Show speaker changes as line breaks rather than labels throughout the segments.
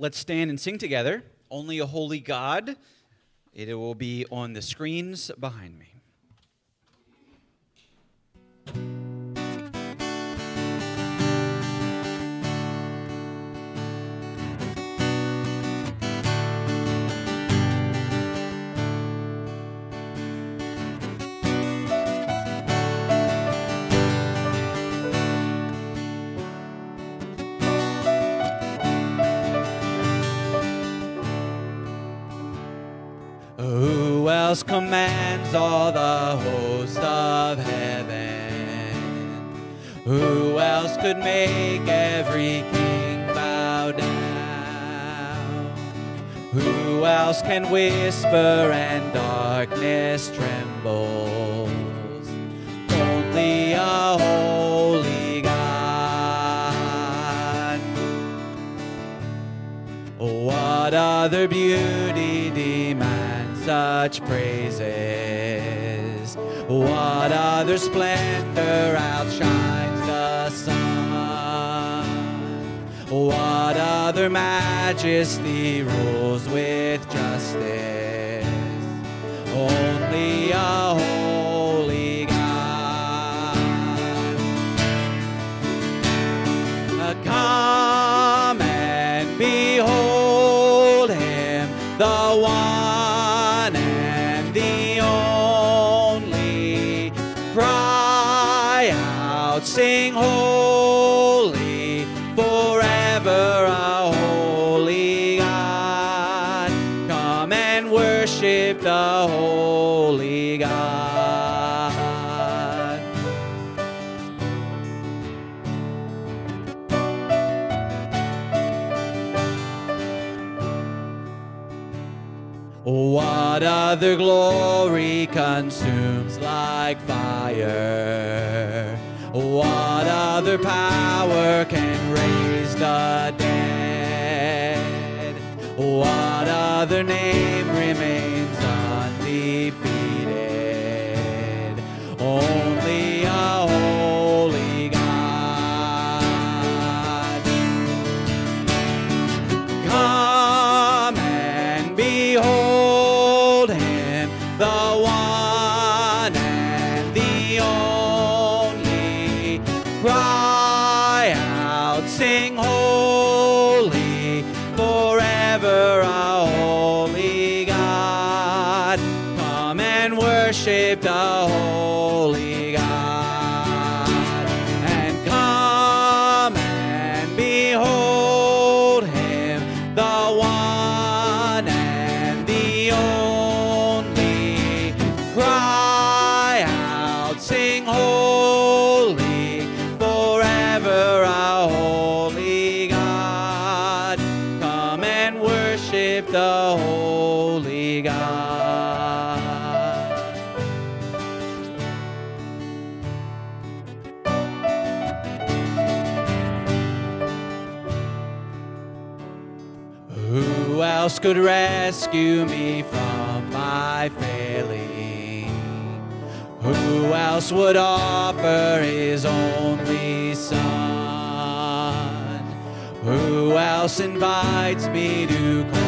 Let's stand and sing together. Only a holy God. It will be on the screens behind me. Else commands all the hosts of heaven? Who else could make every king bow down? Who else can whisper and darkness trembles? Only a holy God. What other beauty such praises? What other splendor outshines the sun? What other majesty rules with justice? Only a Other glory consumes like fire? What other power can raise the dead? What other name remains undefeated? Only worship the holy God. Who else could rescue me from my failing? Who else would offer his only son? Who else invites me to call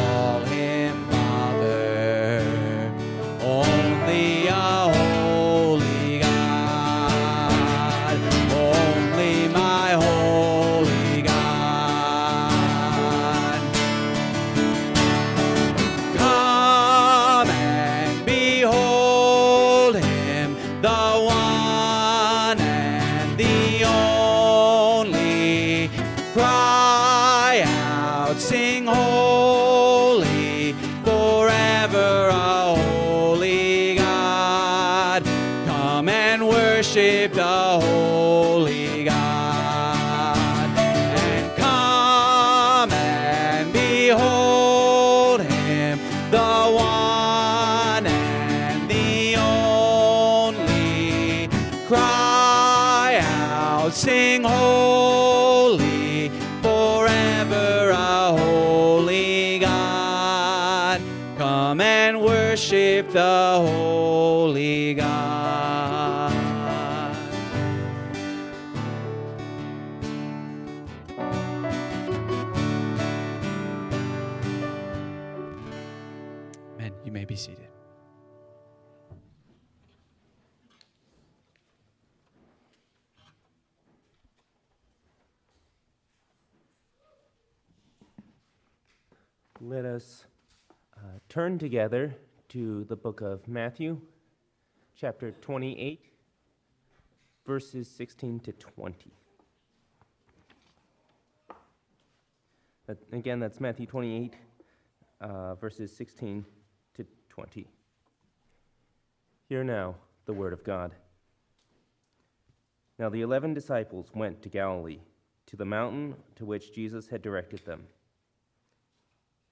Let us uh, turn together to the book of Matthew, chapter 28, verses 16 to 20. That- again, that's Matthew 28, uh, verses 16 to 20. Hear now the word of God. Now the eleven disciples went to Galilee, to the mountain to which Jesus had directed them.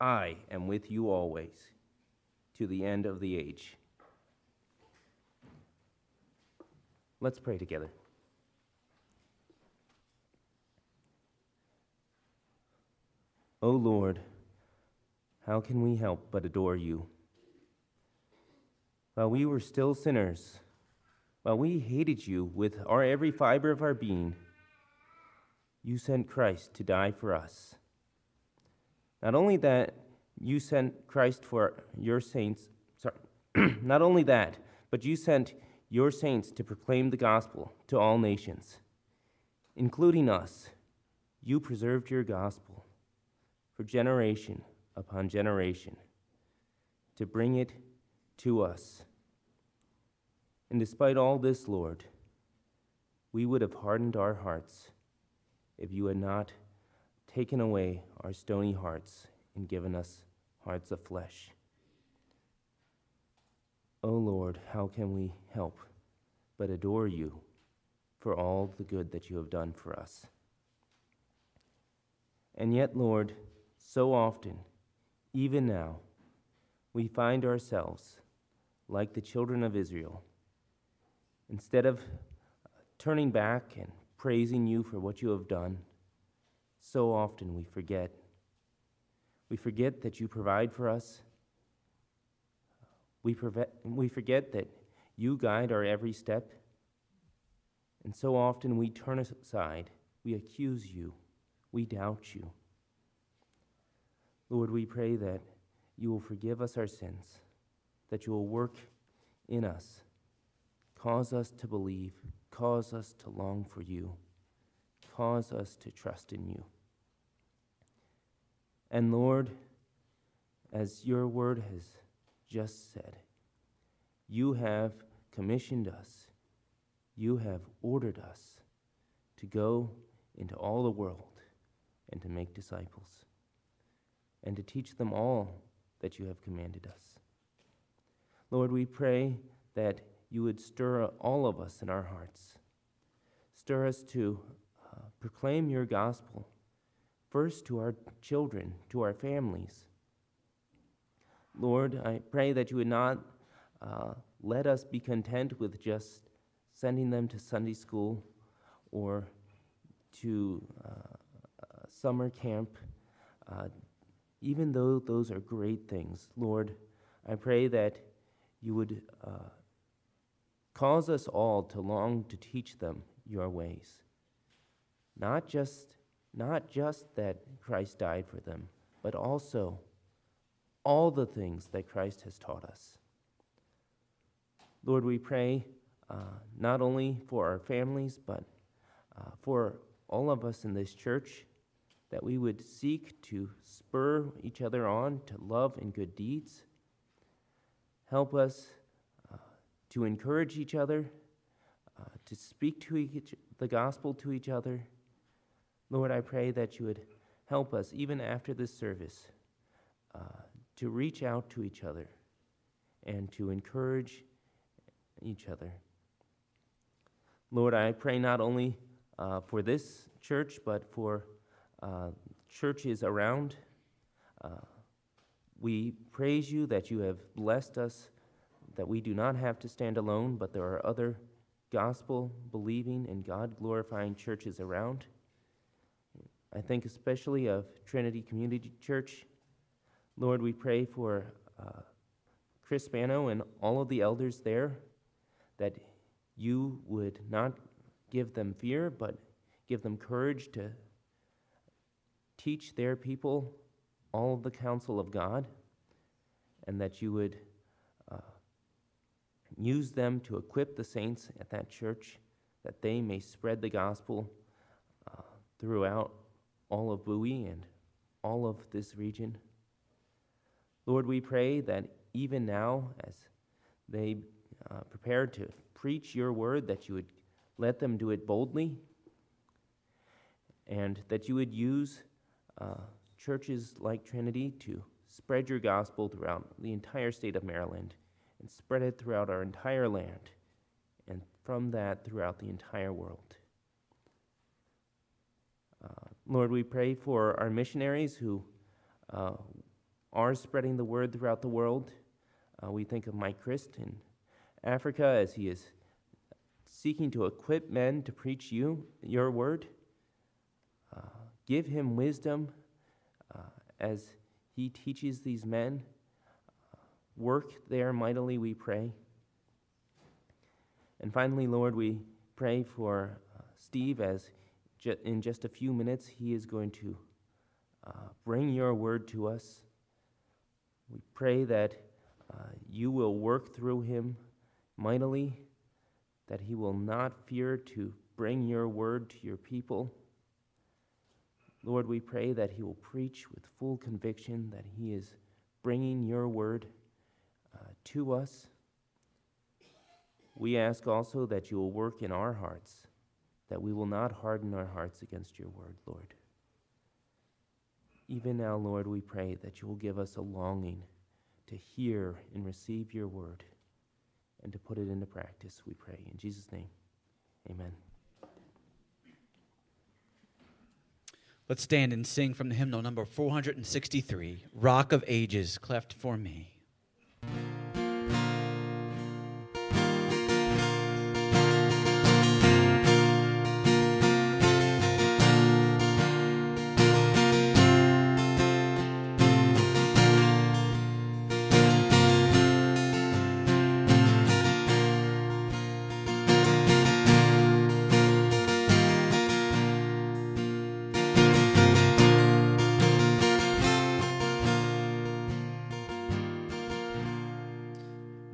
I am with you always to the end of the age. Let's pray together. O Lord, how can we help but adore you? While we were still sinners, while we hated you with our every fiber of our being, you sent Christ to die for us. Not only that, you sent Christ for your saints, sorry, not only that, but you sent your saints to proclaim the gospel to all nations, including us. You preserved your gospel for generation upon generation to bring it to us. And despite all this, Lord, we would have hardened our hearts if you had not taken away our stony hearts and given us hearts of flesh. O Lord, how can we help but adore you for all the good that you have done for us? And yet, Lord, so often, even now, we find ourselves like the children of Israel. Instead of turning back and praising you for what you have done, so often we forget. We forget that you provide for us. We, preve- we forget that you guide our every step. And so often we turn aside, we accuse you, we doubt you. Lord, we pray that you will forgive us our sins, that you will work in us, cause us to believe, cause us to long for you, cause us to trust in you. And Lord, as your word has just said, you have commissioned us, you have ordered us to go into all the world and to make disciples and to teach them all that you have commanded us. Lord, we pray that you would stir all of us in our hearts. Stir us to uh, proclaim your gospel, first to our children, to our families. Lord, I pray that you would not uh, let us be content with just sending them to Sunday school or to uh, summer camp. Uh, even though those are great things, Lord, I pray that you would uh, cause us all to long to teach them your ways. Not just, not just that Christ died for them, but also all the things that Christ has taught us. Lord, we pray uh, not only for our families, but uh, for all of us in this church, that we would seek to spur each other on to love and good deeds. Help us uh, to encourage each other, uh, to speak to each, the gospel to each other. Lord, I pray that you would help us, even after this service, uh, to reach out to each other and to encourage each other. Lord, I pray not only uh, for this church, but for uh, churches around. Uh, we praise you that you have blessed us, that we do not have to stand alone, but there are other gospel believing and God glorifying churches around. I think especially of Trinity Community Church. Lord, we pray for uh, Chris Spano and all of the elders there that you would not give them fear, but give them courage to teach their people all of the counsel of God, and that you would uh, use them to equip the saints at that church that they may spread the gospel uh, throughout all of Bowie and all of this region. Lord, we pray that even now, as they uh, prepare to preach your word, that you would let them do it boldly, and that you would use uh, churches like Trinity to spread your gospel throughout the entire state of Maryland and spread it throughout our entire land, and from that throughout the entire world. Uh, Lord, we pray for our missionaries who uh, are spreading the word throughout the world. Uh, we think of Mike Christ in Africa as he is seeking to equip men to preach you, your word. Uh, give him wisdom uh, as he teaches these men. Uh, work there mightily, we pray. And finally, Lord, we pray for uh, Steve as in just a few minutes he is going to uh, bring your word to us. We pray that uh, you will work through him mightily, that he will not fear to bring your word to your people. Lord, we pray that he will preach with full conviction that he is bringing your word uh, to us. We ask also that you will work in our hearts, that we will not harden our hearts against your word, Lord. Even now, Lord, we pray that you will give us a longing to hear and receive your word and to put it into practice, we pray. In Jesus' name, amen.
Let's stand and sing from the hymnal number 463 Rock of Ages, cleft for me.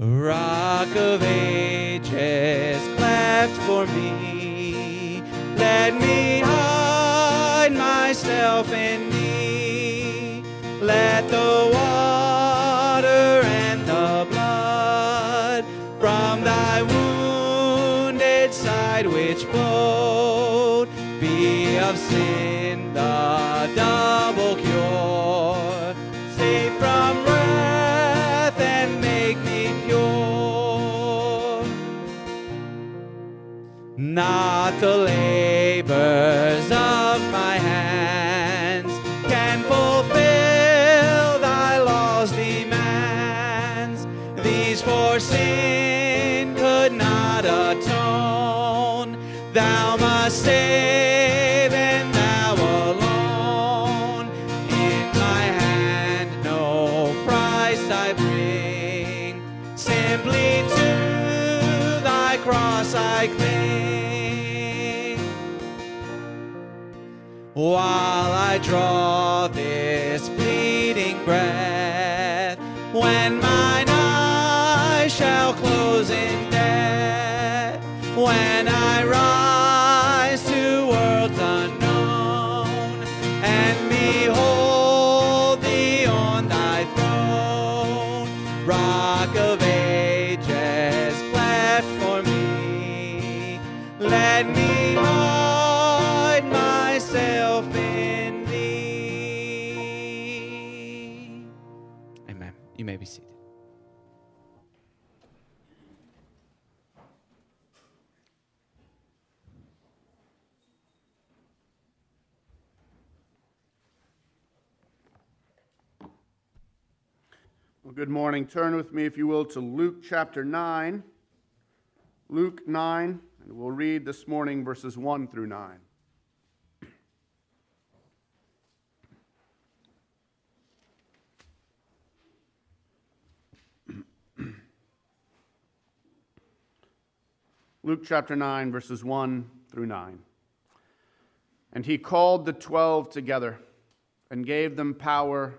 Rock of ages, cleft for me. Let me hide myself in thee. Let the I draw
Well, good morning. Turn with me, if you will, to Luke chapter 9. Luke 9, and we'll read this morning verses 1 through 9. Luke chapter 9, verses 1 through 9. And he called the twelve together and gave them power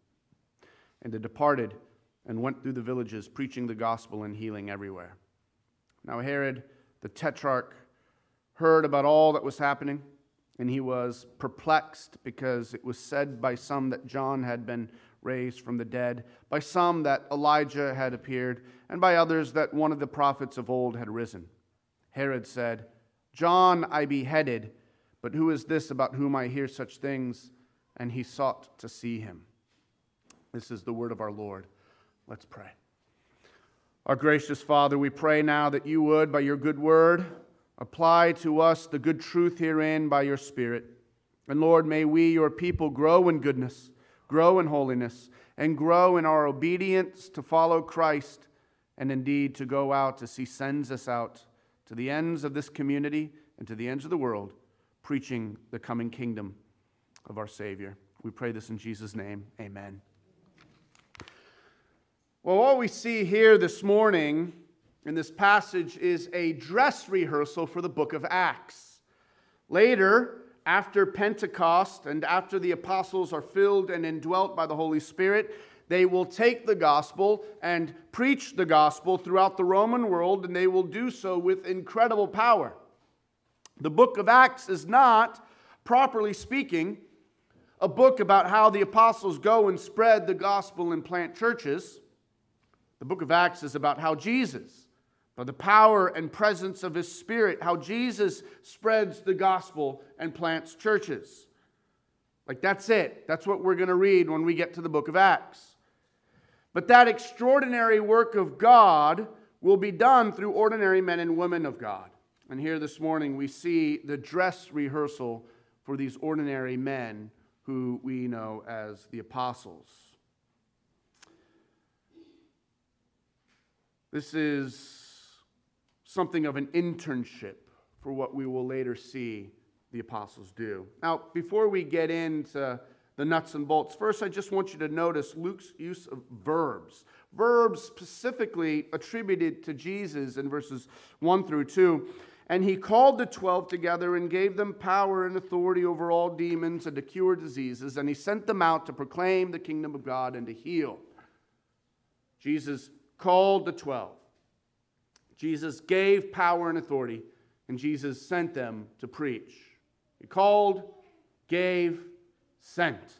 And they departed and went through the villages, preaching the gospel and healing everywhere. Now, Herod the tetrarch heard about all that was happening, and he was perplexed because it was said by some that John had been raised from the dead, by some that Elijah had appeared, and by others that one of the prophets of old had risen. Herod said, John I beheaded, but who is this about whom I hear such things? And he sought to see him. This is the word of our Lord. Let's pray. Our gracious Father, we pray now that you would, by your good word, apply to us the good truth herein by your Spirit. And Lord, may we, your people, grow in goodness, grow in holiness, and grow in our obedience to follow Christ, and indeed to go out as he sends us out to the ends of this community and to the ends of the world, preaching the coming kingdom of our Savior. We pray this in Jesus' name. Amen. Well, what we see here this morning in this passage is a dress rehearsal for the book of Acts. Later, after Pentecost and after the apostles are filled and indwelt by the Holy Spirit, they will take the gospel and preach the gospel throughout the Roman world, and they will do so with incredible power. The book of Acts is not, properly speaking, a book about how the apostles go and spread the gospel and plant churches. The book of Acts is about how Jesus, by the power and presence of his Spirit, how Jesus spreads the gospel and plants churches. Like, that's it. That's what we're going to read when we get to the book of Acts. But that extraordinary work of God will be done through ordinary men and women of God. And here this morning we see the dress rehearsal for these ordinary men who we know as the apostles. This is something of an internship for what we will later see the apostles do. Now, before we get into the nuts and bolts, first I just want you to notice Luke's use of verbs. Verbs specifically attributed to Jesus in verses 1 through 2. And he called the twelve together and gave them power and authority over all demons and to cure diseases. And he sent them out to proclaim the kingdom of God and to heal. Jesus called the 12. Jesus gave power and authority, and Jesus sent them to preach. He called, gave, sent.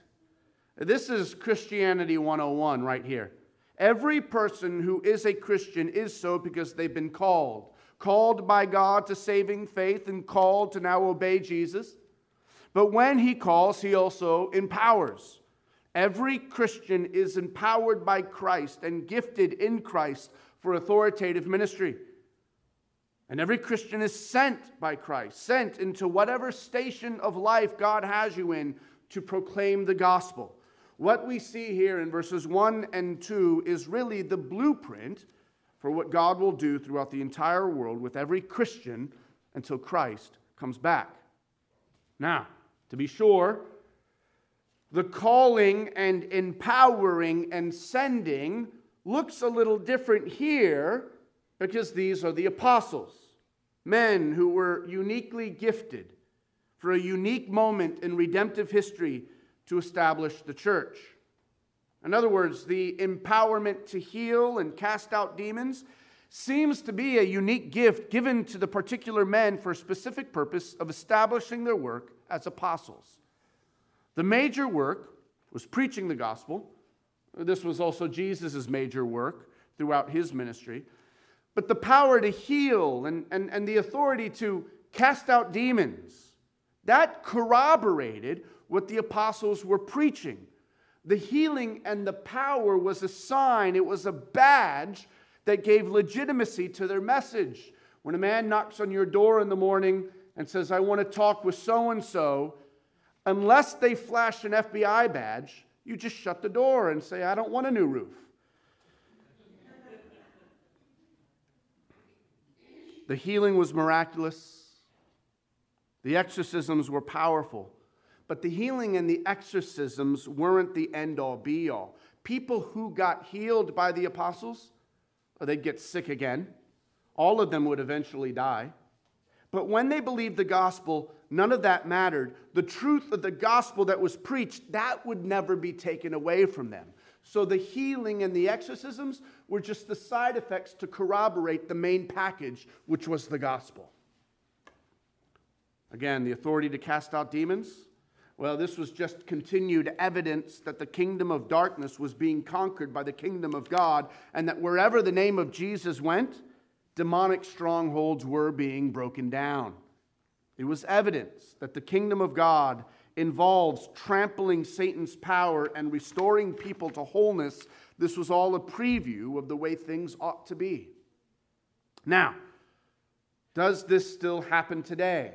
This is Christianity 101 right here. Every person who is a Christian is so because they've been called. Called by God to saving faith and called to now obey Jesus. But when he calls, he also empowers. Every Christian is empowered by Christ and gifted in Christ for authoritative ministry. And every Christian is sent by Christ, sent into whatever station of life God has you in to proclaim the gospel. What we see here in verses 1 and 2 is really the blueprint for what God will do throughout the entire world with every Christian until Christ comes back. Now, to be sure, the calling and empowering and sending looks a little different here because these are the apostles, men who were uniquely gifted for a unique moment in redemptive history to establish the church. In other words, the empowerment to heal and cast out demons seems to be a unique gift given to the particular men for a specific purpose of establishing their work as apostles. The major work was preaching the gospel. This was also Jesus' major work throughout his ministry. But the power to heal and, and, and the authority to cast out demons, that corroborated what the apostles were preaching. The healing and the power was a sign, it was a badge that gave legitimacy to their message. When a man knocks on your door in the morning and says, I want to talk with so and so, unless they flash an FBI badge, you just shut the door and say, I don't want a new roof. the healing was miraculous, the exorcisms were powerful. But the healing and the exorcisms weren't the end all be all. People who got healed by the apostles, or they'd get sick again. All of them would eventually die. But when they believed the gospel, none of that mattered. The truth of the gospel that was preached, that would never be taken away from them. So the healing and the exorcisms were just the side effects to corroborate the main package, which was the gospel. Again, the authority to cast out demons, well, this was just continued evidence that the kingdom of darkness was being conquered by the kingdom of God, and that wherever the name of Jesus went, demonic strongholds were being broken down. It was evidence that the kingdom of God involves trampling Satan's power and restoring people to wholeness. This was all a preview of the way things ought to be. Now, does this still happen today?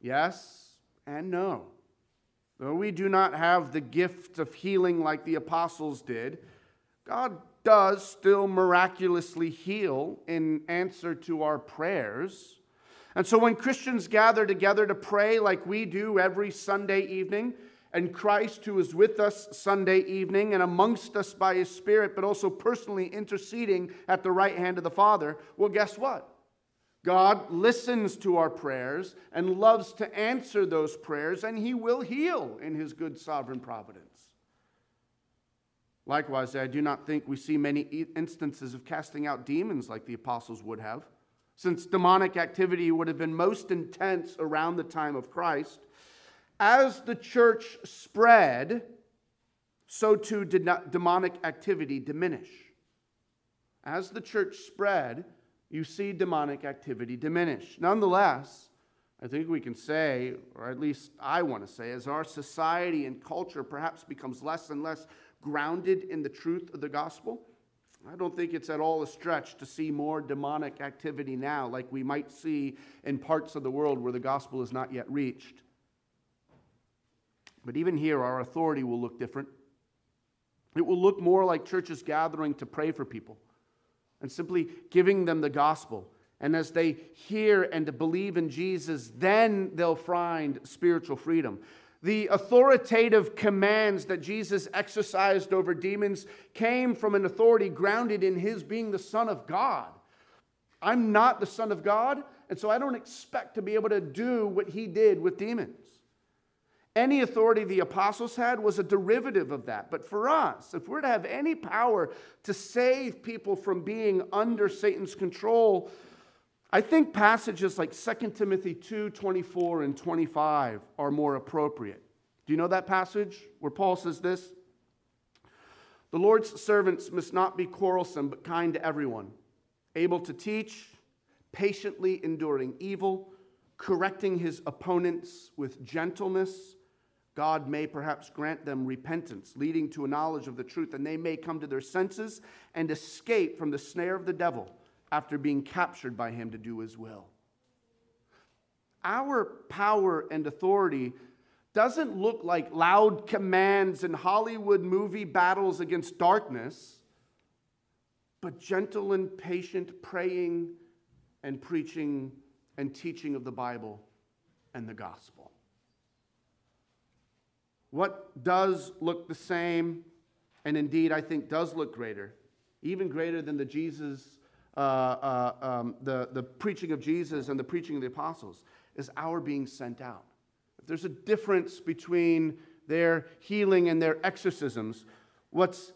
Yes and no. Though we do not have the gift of healing like the apostles did, God does still miraculously heal in answer to our prayers. And so when Christians gather together to pray like we do every Sunday evening, and Christ, who is with us Sunday evening and amongst us by his Spirit, but also personally interceding at the right hand of the Father, well, guess what? God listens to our prayers and loves to answer those prayers, and He will heal in His good sovereign providence. Likewise, I do not think we see many instances of casting out demons like the apostles would have, since demonic activity would have been most intense around the time of Christ. As the church spread, so too did demonic activity diminish. As the church spread, you see demonic activity diminish. Nonetheless, I think we can say, or at least I want to say, as our society and culture perhaps becomes less and less grounded in the truth of the gospel, I don't think it's at all a stretch to see more demonic activity now, like we might see in parts of the world where the gospel is not yet reached. But even here, our authority will look different. It will look more like churches gathering to pray for people and simply giving them the gospel. And as they hear and believe in Jesus, then they'll find spiritual freedom. The authoritative commands that Jesus exercised over demons came from an authority grounded in his being the Son of God. I'm not the Son of God, and so I don't expect to be able to do what he did with demons. Any authority the apostles had was a derivative of that. But for us, if we're to have any power to save people from being under Satan's control, I think passages like 2 Timothy 2 24 and 25 are more appropriate. Do you know that passage where Paul says this? The Lord's servants must not be quarrelsome, but kind to everyone, able to teach, patiently enduring evil, correcting his opponents with gentleness God may perhaps grant them repentance, leading to a knowledge of the truth, and they may come to their senses and escape from the snare of the devil after being captured by him to do his will. Our power and authority doesn't look like loud commands and Hollywood movie battles against darkness, but gentle and patient praying and preaching and teaching of the Bible and the gospel. What does look the same, and indeed I think does look greater, even greater than the Jesus, uh, uh, um, the, the preaching of Jesus and the preaching of the apostles, is our being sent out. If there's a difference between their healing and their exorcisms, what's,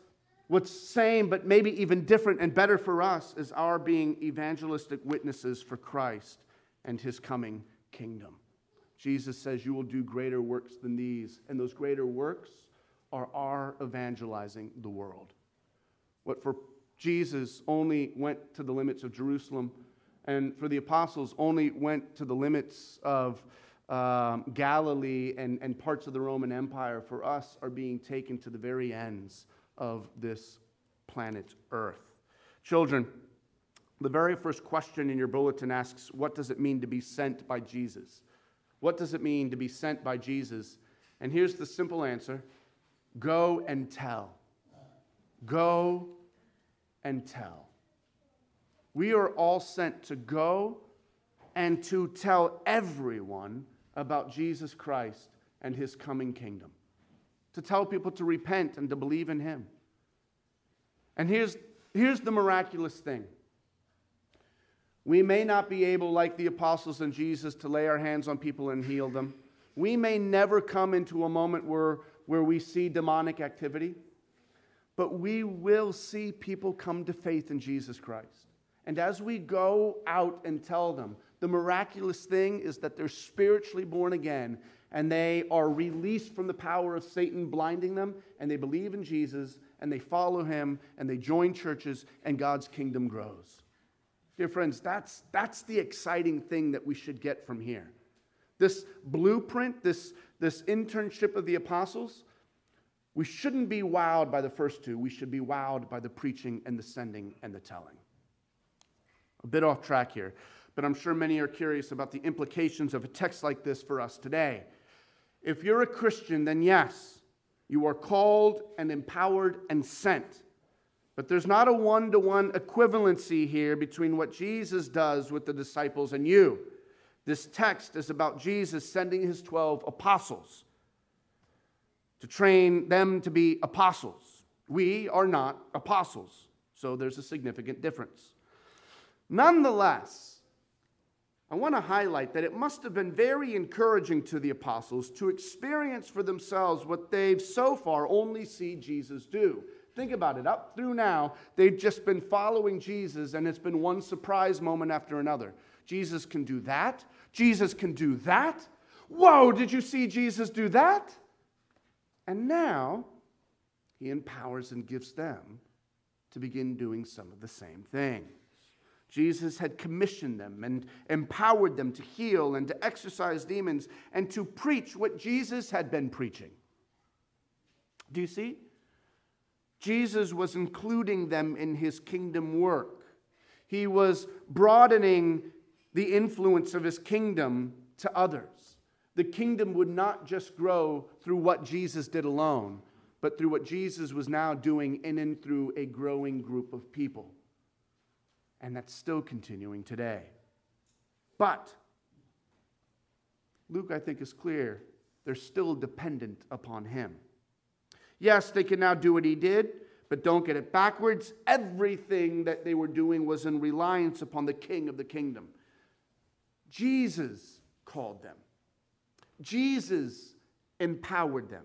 what's same but maybe even different and better for us is our being evangelistic witnesses for Christ and his coming kingdom. Jesus says, You will do greater works than these, and those greater works are our evangelizing the world. What for Jesus only went to the limits of Jerusalem, and for the apostles only went to the limits of um, Galilee and, and parts of the Roman Empire, for us are being taken to the very ends of this planet Earth. Children, the very first question in your bulletin asks, What does it mean to be sent by Jesus? What does it mean to be sent by Jesus? And here's the simple answer Go and tell. Go and tell. We are all sent to go and to tell everyone about Jesus Christ and his coming kingdom, to tell people to repent and to believe in him. And here's, here's the miraculous thing. We may not be able, like the apostles and Jesus, to lay our hands on people and heal them. We may never come into a moment where where we see demonic activity, but we will see people come to faith in Jesus Christ. And as we go out and tell them, the miraculous thing is that they're spiritually born again and they are released from the power of Satan blinding them and they believe in Jesus and they follow him and they join churches and God's kingdom grows. Dear friends, that's, that's the exciting thing that we should get from here. This blueprint, this, this internship of the apostles, we shouldn't be wowed by the first two. We should be wowed by the preaching and the sending and the telling. A bit off track here, but I'm sure many are curious about the implications of a text like this for us today. If you're a Christian, then yes, you are called and empowered and sent. But there's not a one to one equivalency here between what Jesus does with the disciples and you. This text is about Jesus sending his 12 apostles to train them to be apostles. We are not apostles, so there's a significant difference. Nonetheless, I want to highlight that it must have been very encouraging to the apostles to experience for themselves what they've so far only seen Jesus do. Think about it. Up through now, they've just been following Jesus, and it's been one surprise moment after another. Jesus can do that. Jesus can do that. Whoa, did you see Jesus do that? And now, he empowers and gives them to begin doing some of the same things. Jesus had commissioned them and empowered them to heal and to exorcise demons and to preach what Jesus had been preaching. Do you see? Jesus was including them in his kingdom work. He was broadening the influence of his kingdom to others. The kingdom would not just grow through what Jesus did alone, but through what Jesus was now doing in and through a growing group of people. And that's still continuing today. But Luke, I think, is clear. They're still dependent upon him. Yes, they can now do what he did, but don't get it backwards. Everything that they were doing was in reliance upon the king of the kingdom. Jesus called them. Jesus empowered them.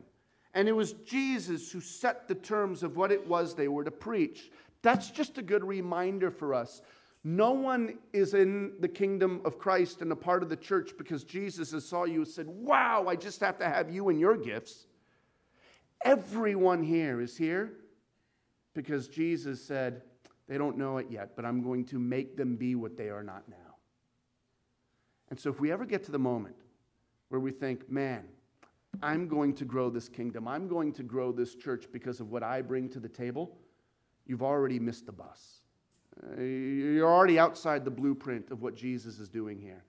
And it was Jesus who set the terms of what it was they were to preach. That's just a good reminder for us. No one is in the kingdom of Christ and a part of the church because Jesus has saw you and said, Wow, I just have to have you and your gifts. Everyone here is here because Jesus said, They don't know it yet, but I'm going to make them be what they are not now. And so if we ever get to the moment where we think, man, I'm going to grow this kingdom, I'm going to grow this church because of what I bring to the table, you've already missed the bus. Uh, you're already outside the blueprint of what Jesus is doing here.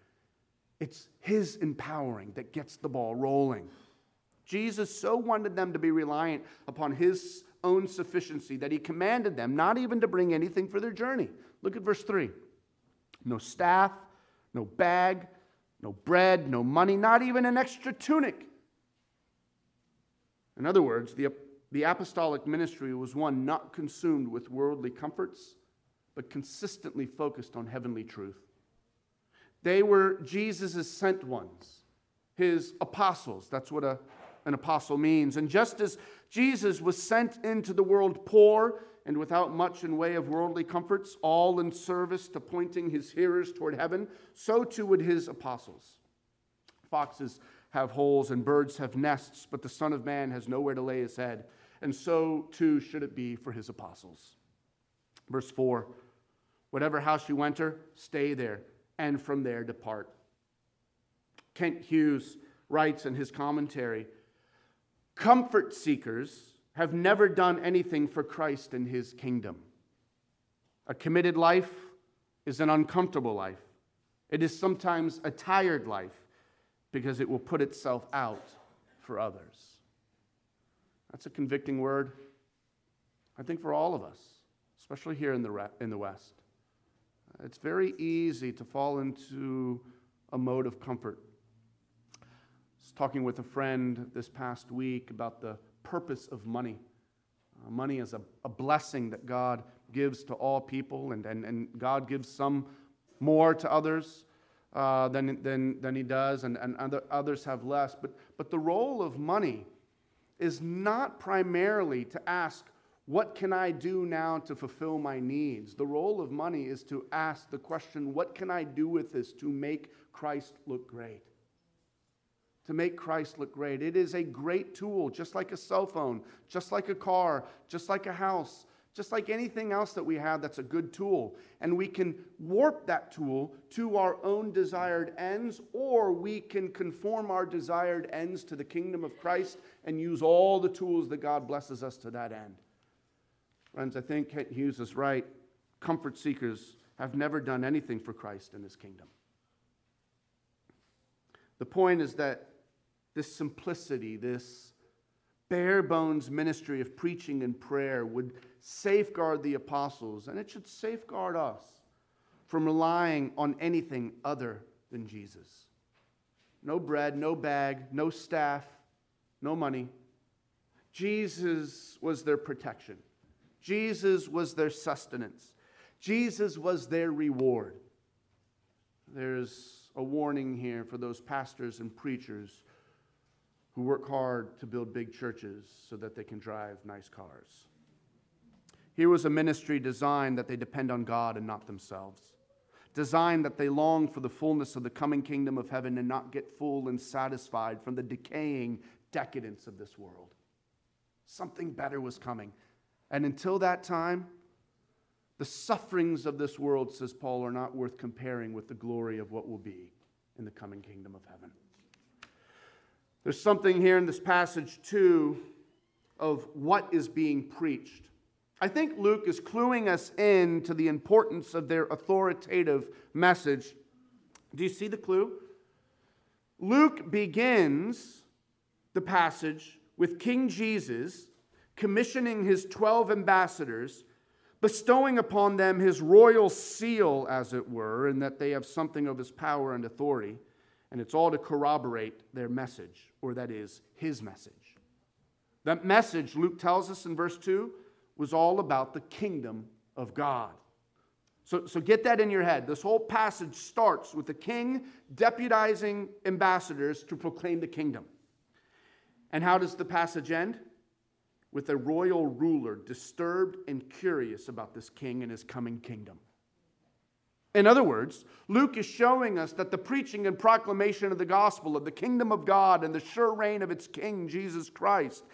It's His empowering that gets the ball rolling. Jesus so wanted them to be reliant upon His own sufficiency that He commanded them not even to bring anything for their journey. Look at verse 3 no staff, no bag, no bread, no money, not even an extra tunic. In other words, the, the apostolic ministry was one not consumed with worldly comforts, but consistently focused on heavenly truth. They were Jesus' sent ones, his apostles. That's what a, an apostle means. And just as Jesus was sent into the world poor and without much in way of worldly comforts, all in service to pointing his hearers toward heaven, so too would his apostles. Foxes have holes and birds have nests, but the Son of Man has nowhere to lay his head. And so too should it be for his apostles. Verse 4 Whatever house you enter, stay there, and from there depart. Kent Hughes writes in his commentary Comfort seekers have never done anything for Christ and his kingdom. A committed life is an uncomfortable life. It is sometimes a tired life because it will put itself out for others. That's a convicting word, I think, for all of us, especially here in the, in the West. It's very easy to fall into a mode of comfort. Talking with a friend this past week about the purpose of money. Uh, money is a, a blessing that God gives to all people, and, and, and God gives some more to others uh, than, than, than He does, and, and other, others have less. But, but the role of money is not primarily to ask, what can I do now to fulfill my needs? The role of money is to ask the question, what can I do with this to make Christ look great? To make Christ look great. It is a great tool, just like a cell phone, just like a car, just like a house, just like anything else that we have that's a good tool. And we can warp that tool to our own desired ends, or we can conform our desired ends to the kingdom of Christ and use all the tools that God blesses us to that end. Friends, I think Kent Hughes is right. Comfort seekers have never done anything for Christ in his kingdom. The point is that this simplicity, this bare bones ministry of preaching and prayer would safeguard the apostles, and it should safeguard us from relying on anything other than Jesus. No bread, no bag, no staff, no money. Jesus was their protection. Jesus was their sustenance. Jesus was their reward. There's a warning here for those pastors and preachers who work hard to build big churches so that they can drive nice cars. Here was a ministry designed that they depend on God and not themselves, designed that they long for the fullness of the coming kingdom of heaven and not get full and satisfied from the decaying decadence of this world. Something better was coming. And until that time, the sufferings of this world, says Paul, are not worth comparing with the glory of what will be in the coming kingdom of heaven. There's something here in this passage, too, of what is being preached. I think Luke is cluing us in to the importance of their authoritative message. Do you see the clue? Luke begins the passage with King Jesus commissioning his 12 ambassadors, bestowing upon them his royal seal, as it were, in that they have something of his power and authority. And it's all to corroborate their message, or that is, his message. That message, Luke tells us in verse 2, was all about the kingdom of God. So, so get that in your head. This whole passage starts with the king deputizing ambassadors to proclaim the kingdom. And how does the passage end? With a royal ruler disturbed and curious about this king and his coming kingdom. In other words, Luke is showing us that the preaching and proclamation of the gospel of the kingdom of God and the sure reign of its king, Jesus Christ,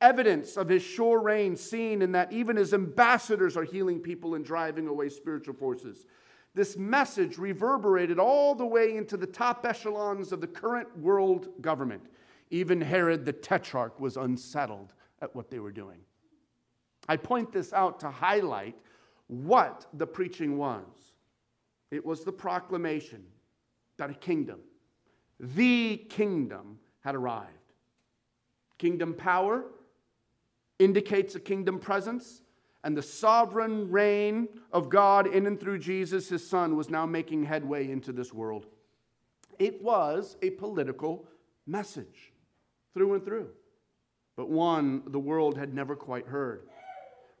evidence of his sure reign seen in that even his ambassadors are healing people and driving away spiritual forces. This message reverberated all the way into the top echelons of the current world government. Even Herod the Tetrarch was unsettled at what they were doing. I point this out to highlight what the preaching was. It was the proclamation that a kingdom, the kingdom, had arrived. Kingdom power indicates a kingdom presence, and the sovereign reign of God in and through Jesus, his son, was now making headway into this world. It was a political message through and through, but one the world had never quite heard.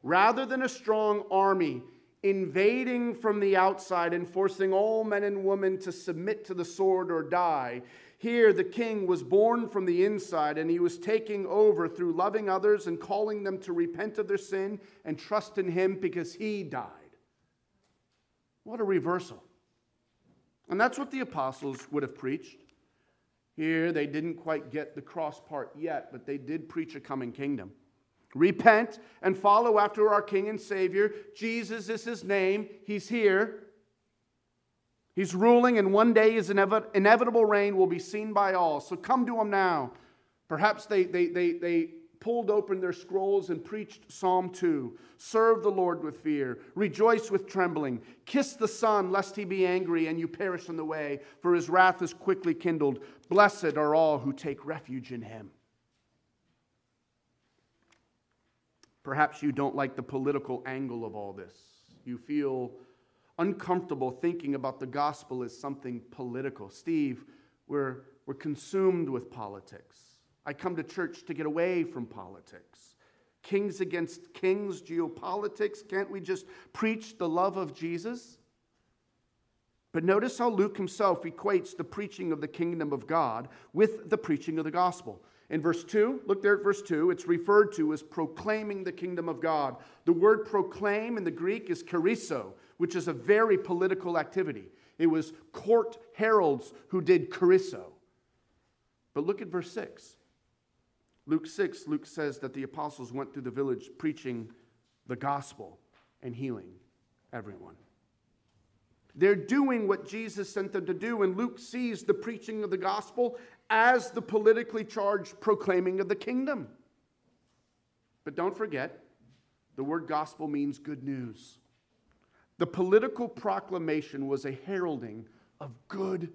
Rather than a strong army invading from the outside and forcing all men and women to submit to the sword or die. Here, the king was born from the inside, and he was taking over through loving others and calling them to repent of their sin and trust in him because he died. What a reversal. And that's what the apostles would have preached. Here, they didn't quite get the cross part yet, but they did preach a coming kingdom. Repent and follow after our King and Savior. Jesus is his name. He's here. He's ruling, and one day his inevitable reign will be seen by all. So come to him now. Perhaps they, they, they, they pulled open their scrolls and preached Psalm 2. Serve the Lord with fear, rejoice with trembling, kiss the Son, lest he be angry and you perish in the way, for his wrath is quickly kindled. Blessed are all who take refuge in him. Perhaps you don't like the political angle of all this. You feel uncomfortable thinking about the gospel as something political. Steve, we're, we're consumed with politics. I come to church to get away from politics. Kings against kings, geopolitics. Can't we just preach the love of Jesus? But notice how Luke himself equates the preaching of the kingdom of God with the preaching of the gospel. In verse 2, look there at verse 2, it's referred to as proclaiming the kingdom of God. The word proclaim in the Greek is kerusso, which is a very political activity. It was court heralds who did kerusso. But look at verse 6. Luke 6, Luke says that the apostles went through the village preaching the gospel and healing everyone. They're doing what Jesus sent them to do, and Luke sees the preaching of the gospel as the politically charged proclaiming of the kingdom. But don't forget, the word gospel means good news. The political proclamation was a heralding of good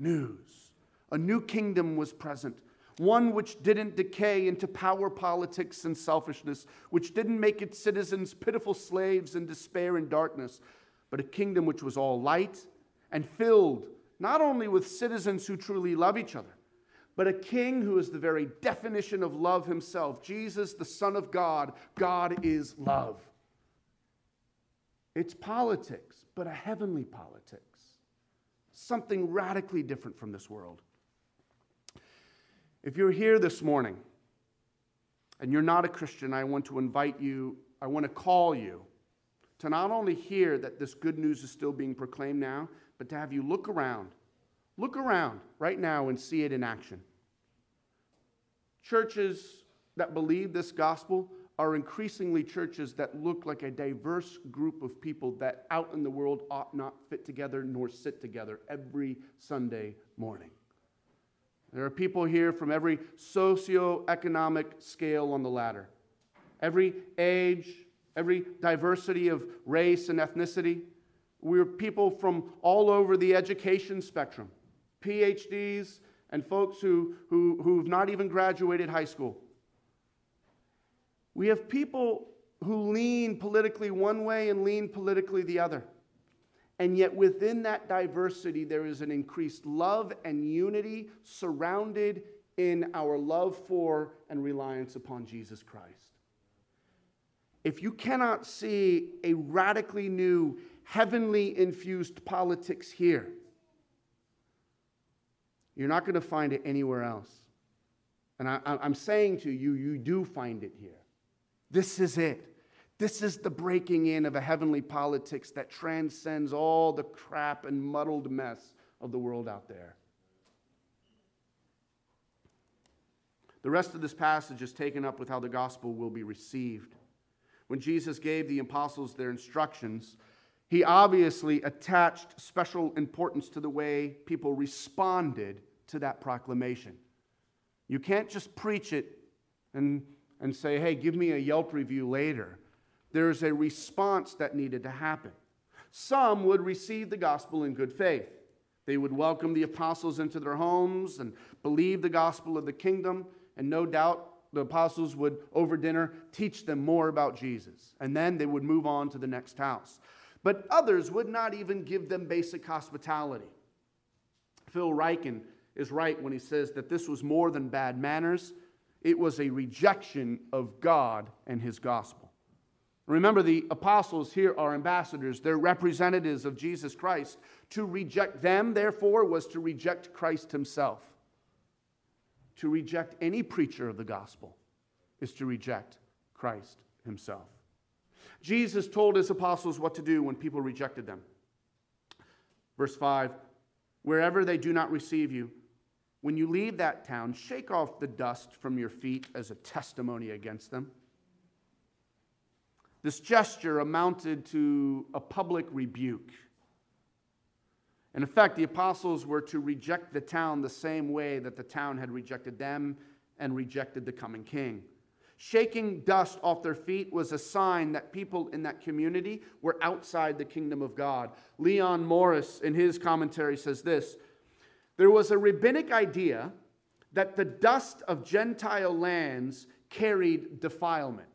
news. A new kingdom was present, one which didn't decay into power politics and selfishness, which didn't make its citizens pitiful slaves in despair and darkness, but a kingdom which was all light and filled not only with citizens who truly love each other, but a king who is the very definition of love himself. Jesus, the Son of God, God is love. It's politics, but a heavenly politics, something radically different from this world. If you're here this morning and you're not a Christian, I want to invite you, I want to call you to not only hear that this good news is still being proclaimed now, but to have you look around Look around right now and see it in action. Churches that believe this gospel are increasingly churches that look like a diverse group of people that out in the world ought not fit together nor sit together every Sunday morning. There are people here from every socio-economic scale on the ladder, every age, every diversity of race and ethnicity. We're people from all over the education spectrum. PhDs, and folks who, who, who've not even graduated high school. We have people who lean politically one way and lean politically the other. And yet, within that diversity, there is an increased love and unity surrounded in our love for and reliance upon Jesus Christ. If you cannot see a radically new, heavenly infused politics here, you're not going to find it anywhere else. And I, am saying to you, you do find it here. This is it. This is the breaking in of a heavenly politics that transcends all the crap and muddled mess of the world out there. The rest of this passage is taken up with how the gospel will be received. When Jesus gave the apostles their instructions, he obviously attached special importance to the way people responded to that proclamation. You can't just preach it and, and say, hey, give me a Yelp review later. There's a response that needed to happen. Some would receive the gospel in good faith. They would welcome the apostles into their homes and believe the gospel of the kingdom, and no doubt the apostles would, over dinner, teach them more about Jesus. And then they would move on to the next house. But others would not even give them basic hospitality. Phil Ryken is right when he says that this was more than bad manners, it was a rejection of God and his gospel. Remember, the apostles here are ambassadors, they're representatives of Jesus Christ. To reject them, therefore, was to reject Christ himself. To reject any preacher of the gospel is to reject Christ himself. Jesus told his apostles what to do when people rejected them. Verse 5 Wherever they do not receive you, when you leave that town, shake off the dust from your feet as a testimony against them. This gesture amounted to a public rebuke. In effect, the apostles were to reject the town the same way that the town had rejected them and rejected the coming king. Shaking dust off their feet was a sign that people in that community were outside the kingdom of God. Leon Morris, in his commentary, says this There was a rabbinic idea that the dust of Gentile lands carried defilement.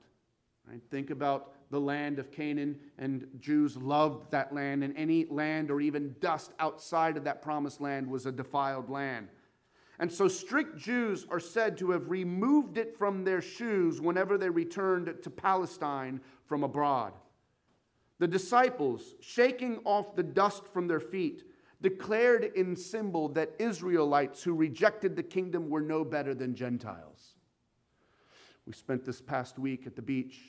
Right? Think about the land of Canaan, and Jews loved that land, and any land or even dust outside of that promised land was a defiled land. And so strict Jews are said to have removed it from their shoes whenever they returned to Palestine from abroad. The disciples, shaking off the dust from their feet, declared in symbol that Israelites who rejected the kingdom were no better than Gentiles. We spent this past week at the beach,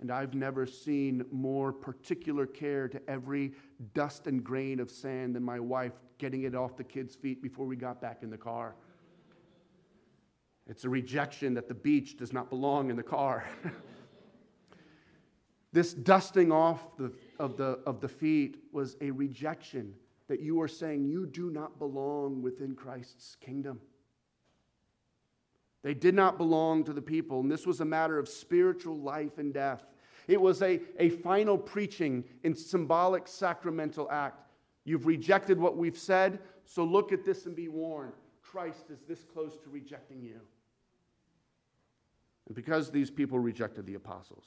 and I've never seen more particular care to every dust and grain of sand than my wife getting it off the kids' feet before we got back in the car. It's a rejection that the beach does not belong in the car. this dusting off the, of, the, of the feet was a rejection that you are saying you do not belong within Christ's kingdom. They did not belong to the people, and this was a matter of spiritual life and death. It was a, a final preaching in symbolic sacramental act. You've rejected what we've said, so look at this and be warned. Christ is this close to rejecting you. And because these people rejected the apostles,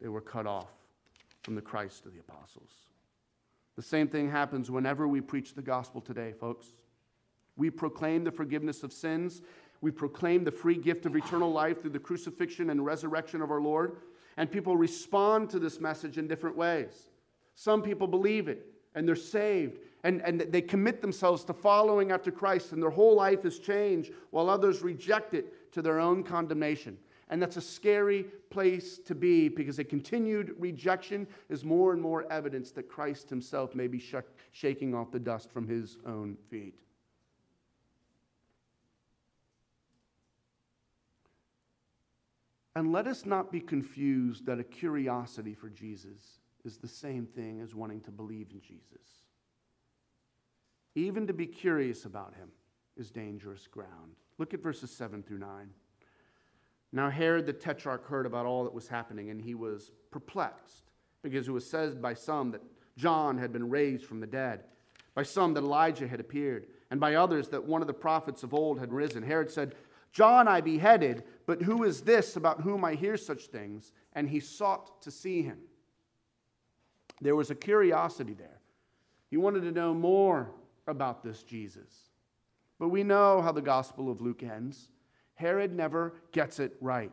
they were cut off from the Christ of the apostles. The same thing happens whenever we preach the gospel today, folks. We proclaim the forgiveness of sins. We proclaim the free gift of eternal life through the crucifixion and resurrection of our Lord. And people respond to this message in different ways. Some people believe it and they're saved and, and they commit themselves to following after Christ and their whole life is changed, while others reject it to their own condemnation. And that's a scary place to be because a continued rejection is more and more evidence that Christ himself may be sh- shaking off the dust from his own feet. And let us not be confused that a curiosity for Jesus is the same thing as wanting to believe in Jesus. Even to be curious about him is dangerous ground. Look at verses 7 through 9. Now, Herod the Tetrarch heard about all that was happening, and he was perplexed, because it was said by some that John had been raised from the dead, by some that Elijah had appeared, and by others that one of the prophets of old had risen. Herod said, John I beheaded, but who is this about whom I hear such things? And he sought to see him. There was a curiosity there. He wanted to know more about this Jesus. But we know how the Gospel of Luke ends. Herod never gets it right.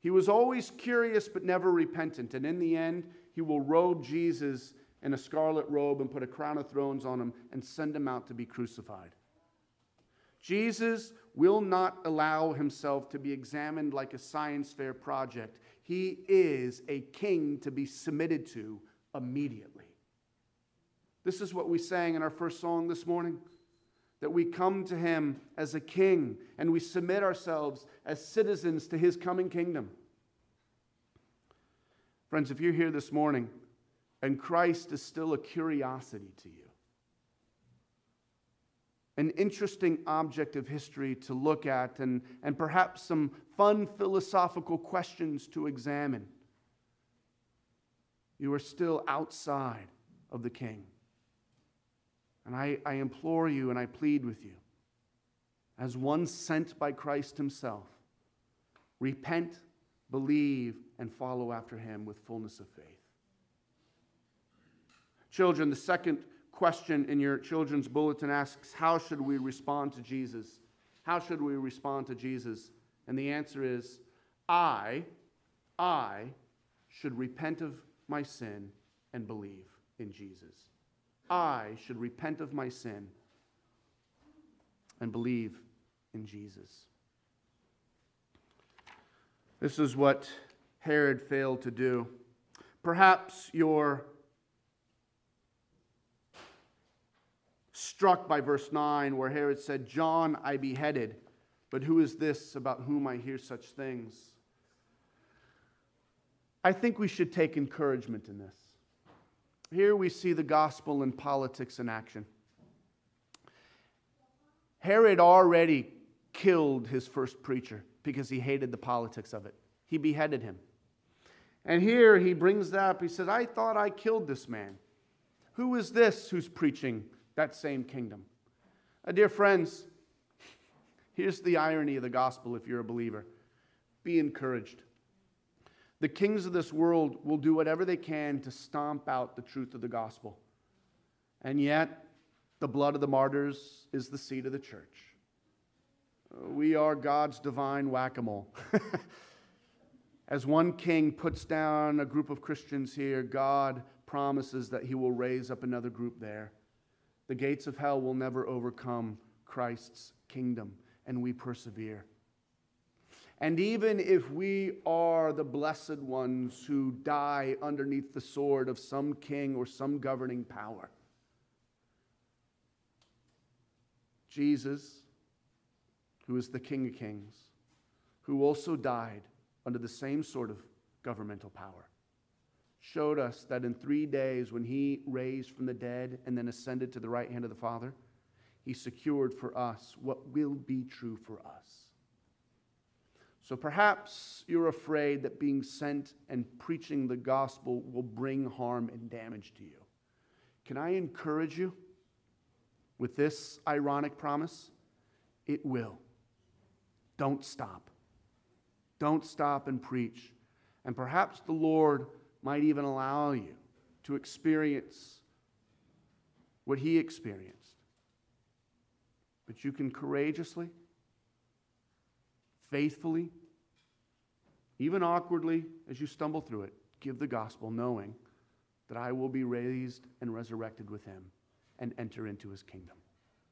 He was always curious but never repentant. And in the end, he will robe Jesus in a scarlet robe and put a crown of thorns on him and send him out to be crucified. Jesus will not allow himself to be examined like a science fair project. He is a king to be submitted to immediately. This is what we sang in our first song this morning that we come to him as a king and we submit ourselves as citizens to his coming kingdom. Friends, if you're here this morning and Christ is still a curiosity to you, an interesting object of history to look at, and, and perhaps some fun philosophical questions to examine, you are still outside of the king. And I, I implore you and I plead with you, as one sent by Christ Himself, repent, believe, and follow after Him with fullness of faith. Children, the second question in your children's bulletin asks How should we respond to Jesus? How should we respond to Jesus? And the answer is I, I should repent of my sin and believe in Jesus. I should repent of my sin and believe in Jesus. This is what Herod failed to do. Perhaps you're struck by verse 9, where Herod said, John I beheaded, but who is this about whom I hear such things? I think we should take encouragement in this. Here we see the gospel and politics in action. Herod already killed his first preacher because he hated the politics of it. He beheaded him. And here he brings that up. He said, I thought I killed this man. Who is this who's preaching that same kingdom? Uh, dear friends, here's the irony of the gospel if you're a believer be encouraged. The kings of this world will do whatever they can to stomp out the truth of the gospel. And yet, the blood of the martyrs is the seed of the church. We are God's divine whack a mole. As one king puts down a group of Christians here, God promises that he will raise up another group there. The gates of hell will never overcome Christ's kingdom, and we persevere. And even if we are the blessed ones who die underneath the sword of some king or some governing power, Jesus, who is the King of Kings, who also died under the same sort of governmental power, showed us that in three days, when he raised from the dead and then ascended to the right hand of the Father, he secured for us what will be true for us. So perhaps you're afraid that being sent and preaching the gospel will bring harm and damage to you. Can I encourage you with this ironic promise? It will. Don't stop. Don't stop and preach. And perhaps the Lord might even allow you to experience what He experienced. But you can courageously, faithfully, even awkwardly as you stumble through it, give the gospel knowing that I will be raised and resurrected with Him and enter into His kingdom.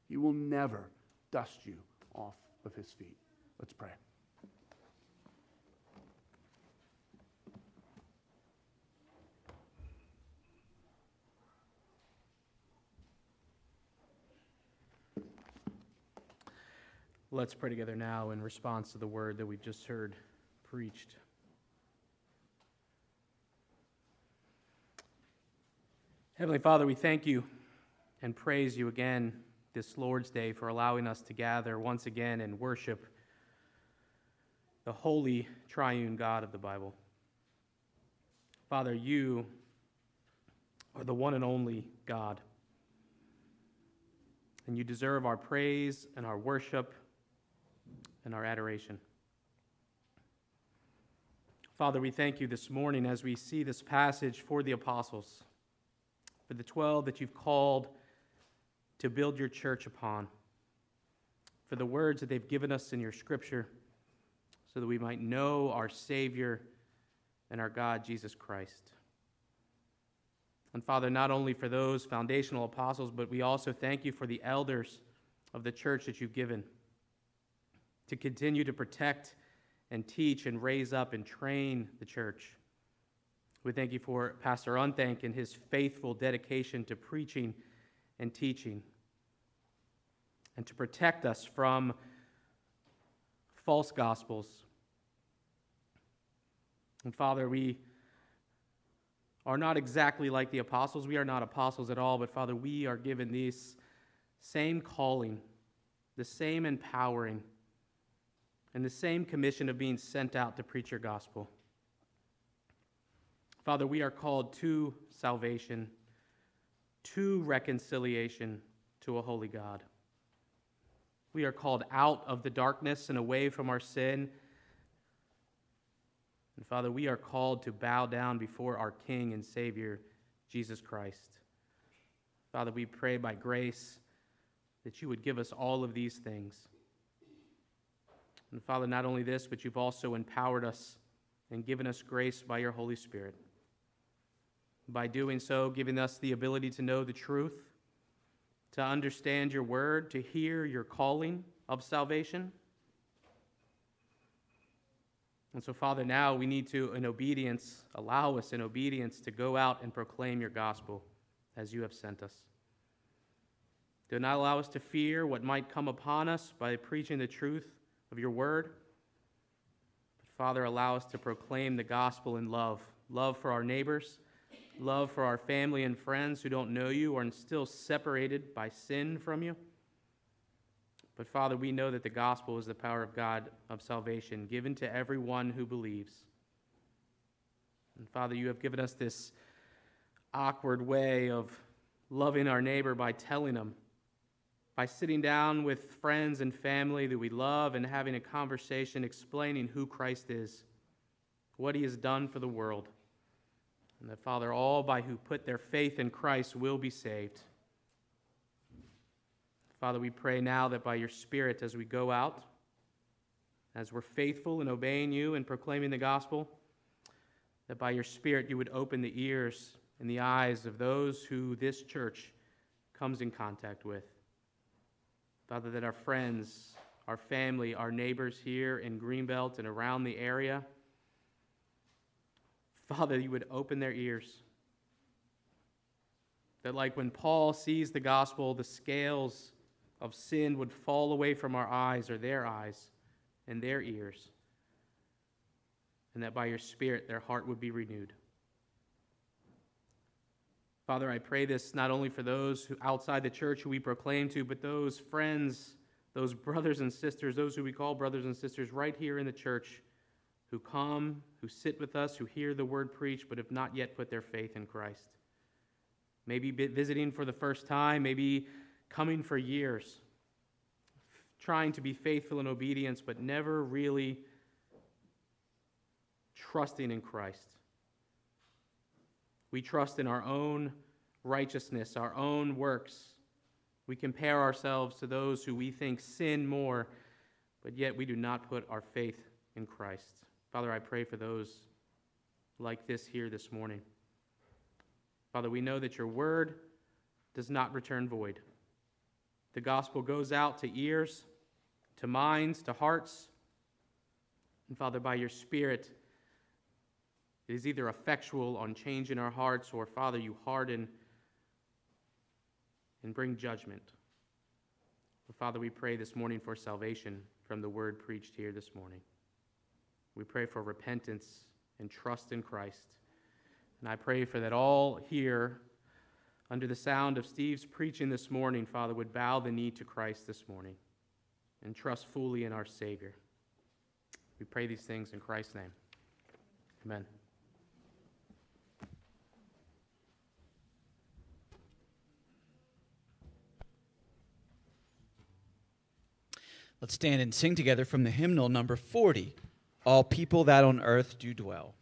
He will never dust you off of His feet. Let's pray.
Let's pray together now in response to the word that we've just heard preached. Heavenly Father, we thank you and praise you again this Lord's Day for allowing us to gather once again and worship the holy triune God of the Bible. Father, you are the one and only God, and you deserve our praise and our worship and our adoration. Father, we thank you this morning as we see this passage for the apostles, for the 12 that you've called to build your church upon, for the words that they've given us in your scripture, so that we might know our Savior and our God, Jesus Christ. And Father, not only for those foundational apostles, but we also thank you for the elders of the church that you've given to continue to protect and teach and raise up and train the church. We thank you for Pastor Unthank and his faithful dedication to preaching and teaching and to protect us from false gospels. And Father, we are not exactly like the apostles. We are not apostles at all, but Father, we are given this same calling, the same empowering and the same commission of being sent out to preach your gospel. Father, we are called to salvation, to reconciliation to a holy God. We are called out of the darkness and away from our sin. And Father, we are called to bow down before our King and Savior, Jesus Christ. Father, we pray by grace that you would give us all of these things. And Father, not only this, but you've also empowered us and given us grace by your Holy Spirit. By doing so, giving us the ability to know the truth, to understand your word, to hear your calling of salvation. And so, Father, now we need to, in obedience, allow us in obedience to go out and proclaim your gospel as you have sent us. Do not allow us to fear what might come upon us by preaching the truth of your word. But, Father, allow us to proclaim the gospel in love love for our neighbors, love for our family and friends who don't know you or are still separated by sin from you. But Father, we know that the gospel is the power of God of salvation given to everyone who believes. And Father, you have given us this awkward way of loving our neighbor by telling them, by sitting down with friends and family that we love and having a conversation explaining who Christ is, what he has done for the world. And that, Father, all by who put their faith in Christ will be saved. Father, we pray now that by your Spirit, as we go out, as we're faithful in obeying you and proclaiming the gospel, that by your Spirit you would open the ears and the eyes of those who this church comes in contact with. Father, that our friends, our family, our neighbors here in Greenbelt and around the area, Father, you would open their ears. That, like when Paul sees the gospel, the scales of sin would fall away from our eyes or their eyes and their ears, and that by your Spirit their heart would be renewed. Father, I pray this not only for those who, outside the church who we proclaim to, but those friends, those brothers and sisters, those who we call brothers and sisters right here in the church who come, who sit with us, who hear the word preached, but have not yet put their faith in Christ. Maybe visiting for the first time, maybe coming for years, trying to be faithful in obedience, but never really trusting in Christ. We trust in our own righteousness, our own works. We compare ourselves to those who we think sin more, but yet we do not put our faith in Christ. Father, I pray for those like this here this morning. Father, we know that your word does not return void. The gospel goes out to ears, to minds, to hearts. And Father, by your Spirit, it is either effectual on change in our hearts, or Father, you harden and bring judgment. But Father, we pray this morning for salvation from the word preached here this morning. We pray for repentance and trust in Christ. And I pray for that all here under the sound of Steve's preaching this morning, Father, would bow the knee to Christ this morning and trust fully in our Savior. We pray these things in Christ's name. Amen.
Let's stand and sing together from the hymnal number 40 All people that on earth do dwell.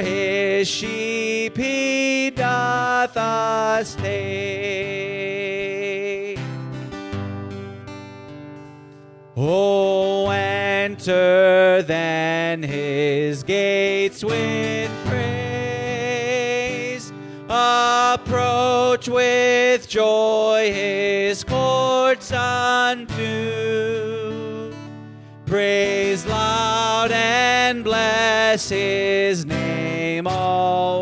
His sheep he doth us take. Oh, enter then his gates with praise. Approach with joy his courts unto. Praise loud and bless his name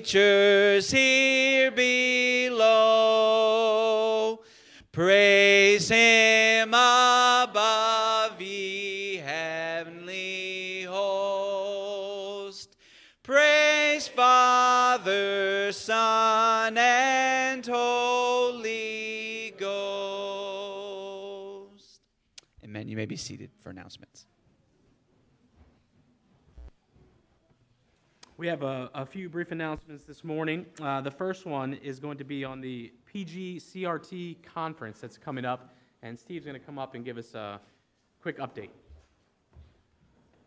creatures here below. Praise Him above, ye heavenly host. Praise Father, Son, and Holy Ghost. Amen. You may be seated for announcements.
We have a, a few brief announcements this morning. Uh, the first one is going to be on the PG CRT conference that's coming up, and Steve's going to come up and give us a quick update.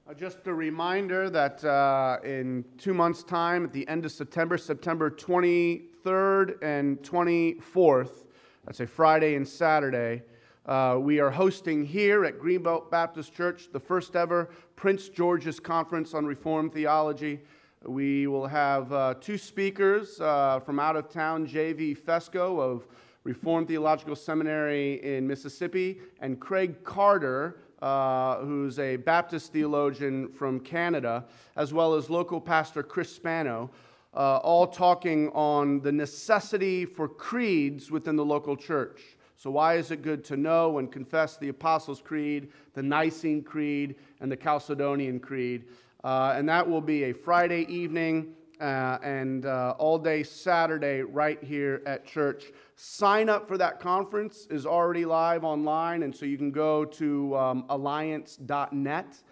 Uh, Just a reminder that uh, in two months' time, at the end of September, September 23rd and 24th, that's a Friday and Saturday, uh, we are hosting here at Greenbelt Baptist Church the first ever Prince George's Conference on Reformed Theology. We will have uh, two speakers uh, from out of town J.V. Fesko of Reformed Theological Seminary in Mississippi, and Craig Carter, uh, who's a Baptist theologian from Canada, as well as local pastor Chris Spano, uh, all talking on the necessity for creeds within the local church. So, why is it good to know and confess the Apostles' Creed, the Nicene Creed, and the Chalcedonian Creed? Uh, and that will be a Friday evening uh, and uh, all day Saturday right here at church. Sign up for that conference is already live online, and so you can go to um, alliance.net,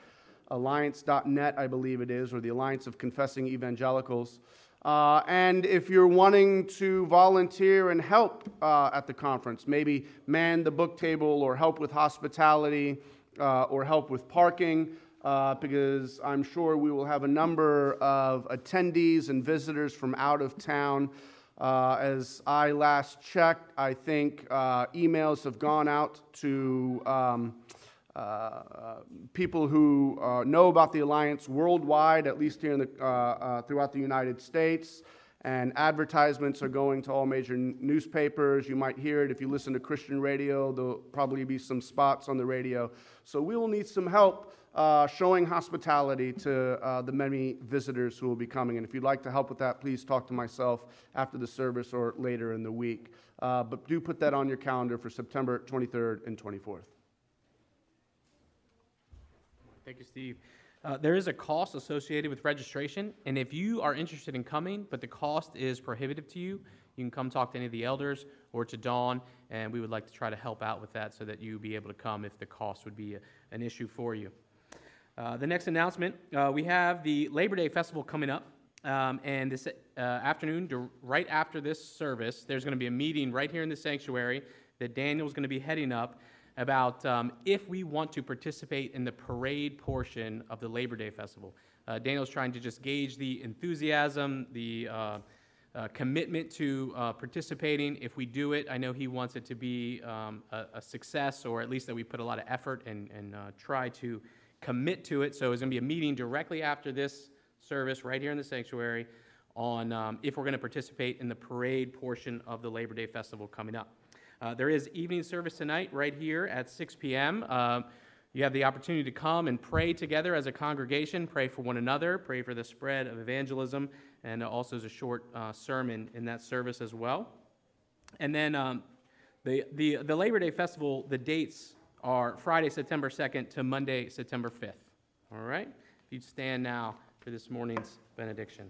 alliance.net, I believe it is, or the Alliance of Confessing Evangelicals. Uh, and if you're wanting to volunteer and help uh, at the conference, maybe man the book table or help with hospitality uh, or help with parking, uh, because I'm sure we will have a number of attendees and visitors from out of town. Uh, as I last checked, I think uh, emails have gone out to um, uh, people who uh, know about the alliance worldwide, at least here in the, uh, uh, throughout the United States. And advertisements are going to all major n- newspapers. You might hear it if you listen to Christian radio. There'll probably be some spots on the radio. So we will need some help uh, showing hospitality to uh, the many visitors who will be coming. And if you'd like to help with that, please talk to myself after the service or later in the week. Uh, but do put that on your calendar for September 23rd and 24th.
Thank you, Steve. Uh, there is a cost associated with registration, and if you are interested in coming, but the cost is prohibitive to you, you can come talk to any of the elders or to Dawn, and we would like to try to help out with that so that you be able to come if the cost would be a, an issue for you. Uh, the next announcement uh, we have the Labor Day Festival coming up. Um, and this uh, afternoon, to, right after this service, there's going to be a meeting right here in the sanctuary that Daniel's going to be heading up about um, if we want to participate in the parade portion of the Labor Day Festival. Uh, Daniel's trying to just gauge the enthusiasm, the uh, uh, commitment to uh, participating. If we do it, I know he wants it to be um, a, a success, or at least that we put a lot of effort and, and uh, try to commit to it. So it's going to be a meeting directly after this service right here in the sanctuary on um, if we're going to participate in the parade portion of the Labor Day Festival coming up. Uh, there is evening service tonight right here at 6 p.m. Uh, You have the opportunity to come and pray together as a congregation, pray for one another, pray for the spread of evangelism, and also as a short uh, sermon in that service as well. And then um, the, the, the Labor Day Festival, the dates are Friday, September 2nd to Monday, September 5th. All right? If you'd stand now for this morning's benediction.